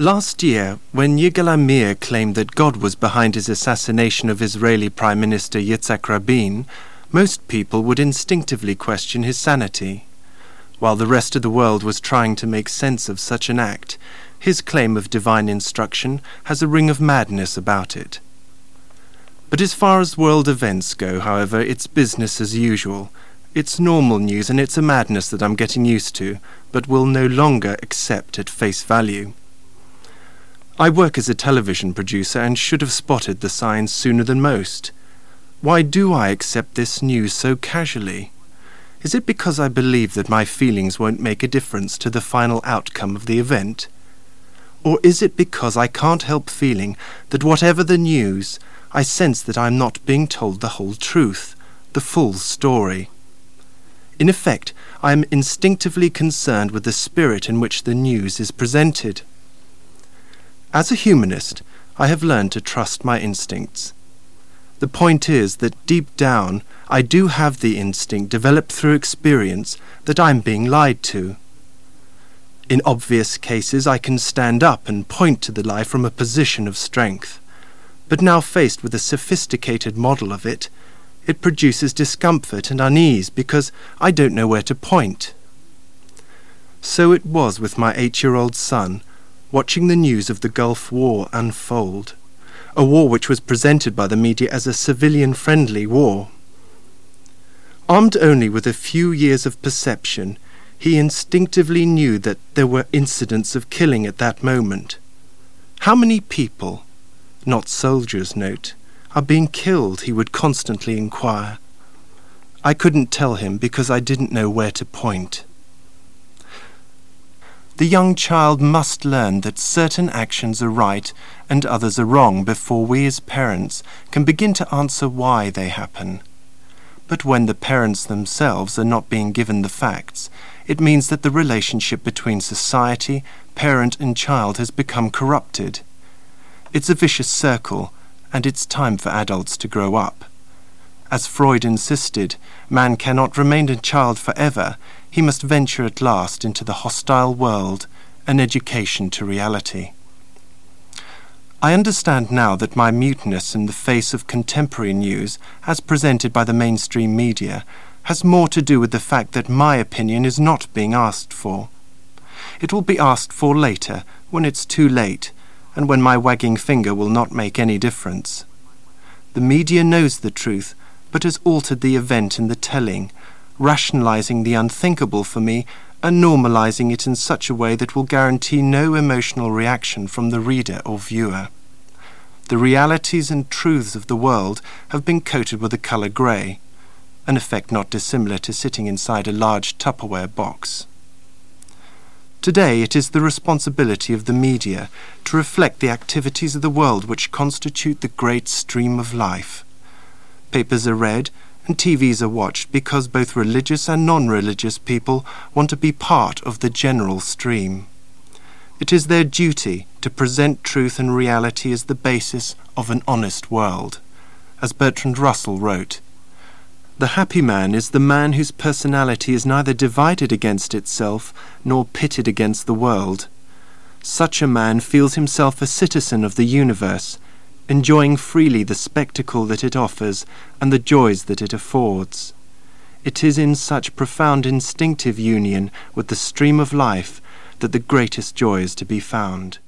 Last year, when Yigal Amir claimed that God was behind his assassination of Israeli Prime Minister Yitzhak Rabin, most people would instinctively question his sanity. While the rest of the world was trying to make sense of such an act, his claim of divine instruction has a ring of madness about it. But as far as world events go, however, it's business as usual. It's normal news and it's a madness that I'm getting used to, but will no longer accept at face value. I work as a television producer and should have spotted the signs sooner than most. Why do I accept this news so casually? Is it because I believe that my feelings won't make a difference to the final outcome of the event? Or is it because I can't help feeling that whatever the news, I sense that I am not being told the whole truth, the full story? In effect, I am instinctively concerned with the spirit in which the news is presented. As a humanist, I have learned to trust my instincts. The point is that deep down, I do have the instinct developed through experience that I'm being lied to. In obvious cases, I can stand up and point to the lie from a position of strength. But now faced with a sophisticated model of it, it produces discomfort and unease because I don't know where to point. So it was with my eight year old son watching the news of the Gulf War unfold, a war which was presented by the media as a civilian friendly war. Armed only with a few years of perception, he instinctively knew that there were incidents of killing at that moment. How many people, not soldiers, note, are being killed, he would constantly inquire. I couldn't tell him because I didn't know where to point. The young child must learn that certain actions are right and others are wrong before we as parents can begin to answer why they happen. But when the parents themselves are not being given the facts, it means that the relationship between society, parent, and child has become corrupted. It's a vicious circle, and it's time for adults to grow up. As Freud insisted, man cannot remain a child forever, he must venture at last into the hostile world, an education to reality. I understand now that my muteness in the face of contemporary news, as presented by the mainstream media, has more to do with the fact that my opinion is not being asked for. It will be asked for later, when it's too late, and when my wagging finger will not make any difference. The media knows the truth, but has altered the event in the telling, rationalizing the unthinkable for me and normalizing it in such a way that will guarantee no emotional reaction from the reader or viewer. The realities and truths of the world have been coated with the colour grey, an effect not dissimilar to sitting inside a large Tupperware box. Today it is the responsibility of the media to reflect the activities of the world which constitute the great stream of life. Papers are read, and TVs are watched because both religious and non-religious people want to be part of the general stream. It is their duty to present truth and reality as the basis of an honest world. As Bertrand Russell wrote, The happy man is the man whose personality is neither divided against itself nor pitted against the world. Such a man feels himself a citizen of the universe enjoying freely the spectacle that it offers and the joys that it affords. It is in such profound instinctive union with the stream of life that the greatest joy is to be found.